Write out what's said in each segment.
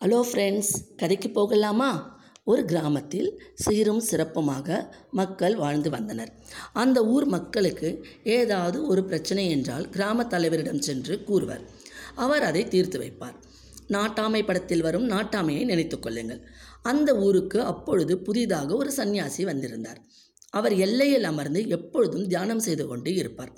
Hello friends கதைக்கு போகலாமா? ஒரு கிராமத்தில் சீரும் சிறப்புமாக மக்கள் வாழ்ந்து வந்தனர். அந்த ஊர் மக்களுக்கு ஏதாவது ஒரு பிரச்சனை என்றால் கிராம தலைவரிடம் சென்று கூறுவர். அவர் அதை தீர்த்து வைப்பார். நாட்டாமை படத்தில் வரும் நாட்டாமையை நினைத்து கொள்ளுங்கள். அந்த ஊருக்கு அப்பொழுது புதிதாக ஒரு சன்னியாசி வந்திருந்தார். அவர் எல்லையில் அமர்ந்து எப்பொழுதும் தியானம் செய்து கொண்டு இருப்பார்.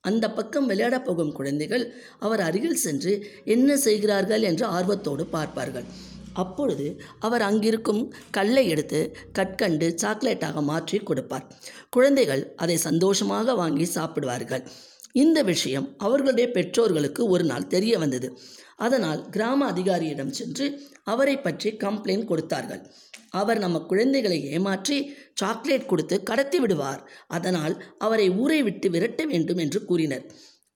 அந்த பக்கம் விளையாடப் போகும் குழந்தைகள் அவர் அருகில் சென்று என்ன செய்கிறார்கள் என்று ஆர்வத்தோடு பார்ப்பார்கள். அப்பொழுது அவர் அங்கிருக்கும் கல்லை எடுத்து கற்கண்டு சாக்லேட்டாக மாற்றி கொடுப்பார். குழந்தைகள் அதை சந்தோஷமாக வாங்கி சாப்பிடுவார்கள். இந்த விஷயம் அவர்களுடைய பெற்றோர்களுக்கு ஒரு நாள் தெரிய வந்தது. அதனால் கிராம அதிகாரியிடம் சென்று அவரை பற்றி கம்ப்ளைண்ட் கொடுத்தார்கள். அவர் நம்ம குழந்தைகளை ஏமாற்றி சாக்லேட் கொடுத்து கடத்தி விடுவார். அதனால் அவரை ஊரை விட்டு விரட்ட வேண்டும் என்று கூறினர்.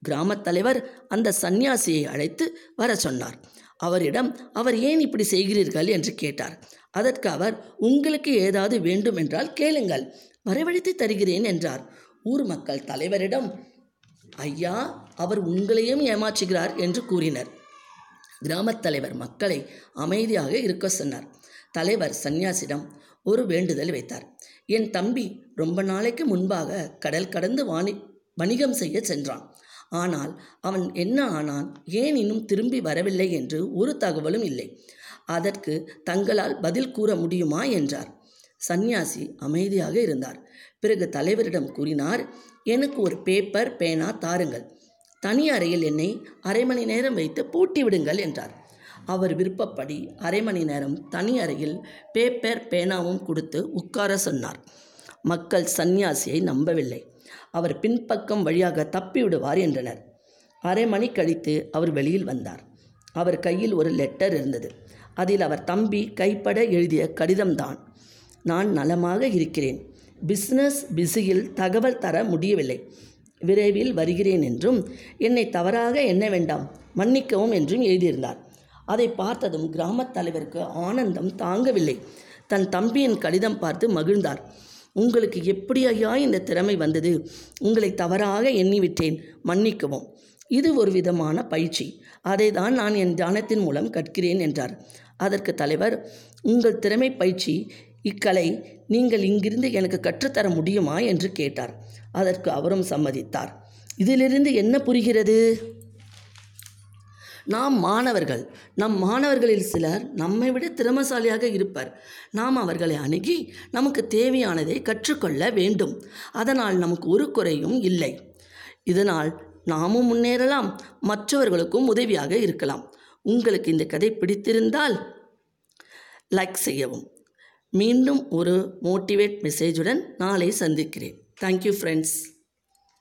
கிராமத் தலைவர் அந்த சந்நியாசியை அழைத்து வர சொன்னார். அவரிடம் அவர் ஏன் இப்படி செய்கிறீர்கள்? என்று கேட்டார். அதற்கு அவர் உங்களுக்கு ஏதாவது வேண்டும் என்றால் கேளுங்கள். வரவழைத்து தருகிறேன் என்றார். ஊர் மக்கள் தலைவரிடம் ஐயா அவர் உங்களையும் ஏமாற்றுகிறார் என்று கூறினர். கிராமத் தலைவர் மக்களை அமைதியாக இருக்க சொன்னார். தலைவர் சந்நியாசிடம் ஒரு வேண்டுதல் வைத்தார். என் தம்பி ரொம்ப நாளைக்கு முன்பாக கடல் கடந்து வாணி வணிகம் செய்ய சென்றான். ஆனால் அவன் என்ன ஆனான்? ஏன் இன்னும் திரும்பி வரவில்லை என்று ஒரு தகவலும் இல்லை. அதற்கு தங்களால் பதில் கூற முடியுமா? என்றார். சந்நியாசி அமைதியாக இருந்தார். பிறகு தலைவரிடம் கூறினார் எனக்கு ஒரு பேப்பர் பேனா தாருங்கள். தனி அறையில் என்னை அரை மணி நேரம் வைத்து பூட்டி விடுங்கள் என்றார். அவர் விருப்பப்படி அரை மணி நேரம் தனி அறையில் பேப்பர் பேனாவும் கொடுத்து உட்கார சொன்னார். மக்கள் சந்நியாசியை நம்பவில்லை. அவர் பின்பக்கம் வழியாக தப்பிவிடுவார் என்றனர். அரை மணி கழித்து அவர் வெளியில் வந்தார். அவர் கையில் ஒரு லெட்டர் இருந்தது. அதில் அவர் தம்பி கைப்பட எழுதிய கடிதம்தான். நான் நலமாக இருக்கிறேன். பிஸ்னஸ் பிஸியில் தகவல் தர முடியவில்லை. விரைவில் வருகிறேன் என்றும் என்னை தவறாக எண்ண வேண்டாம் மன்னிக்கவும் என்றும் எழுதியிருந்தார். அதை பார்த்ததும் கிராமத் தலைவருக்கு ஆனந்தம் தாங்கவில்லை. தன் தம்பியின் கடிதம் பார்த்து மகிழ்ந்தார். உங்களுக்கு எப்படி ஐயா இந்த திறமை வந்தது? உங்களை தவறாக எண்ணிவிட்டேன். மன்னிக்கவும். இது ஒரு விதமான பயிற்சி. அதை தான் நான் என் தியானத்தின் மூலம் கற்கிறேன் என்றார். அதற்கு தலைவர் உங்கள் திறமை பயிற்சி இக்கலை நீங்கள் இங்கிருந்து எனக்கு கற்றுத்தர முடியுமா என்று கேட்டார். அதற்கு அவரும் சம்மதித்தார். இதிலிருந்து என்ன புரிகிறது? நாம் மாணவர்கள் நம் மாணவர்களில் சிலர் நம்மை விட திறமசாலியாக இருப்பர். நாம் அவர்களை அணுகி நமக்கு தேவையானதை கற்றுக்கொள்ள வேண்டும். அதனால் நமக்கு ஒரு குறையும் இல்லை. இதனால் நாமும் முன்னேறலாம் மற்றவர்களுக்கும் உதவியாக இருக்கலாம். உங்களுக்கு இந்த கதை பிடித்திருந்தால் லைக் செய்யவும். மீண்டும் ஒரு மோட்டிவேட் மெசேஜுடன் நாளை சந்திக்கிறேன். Thank you friends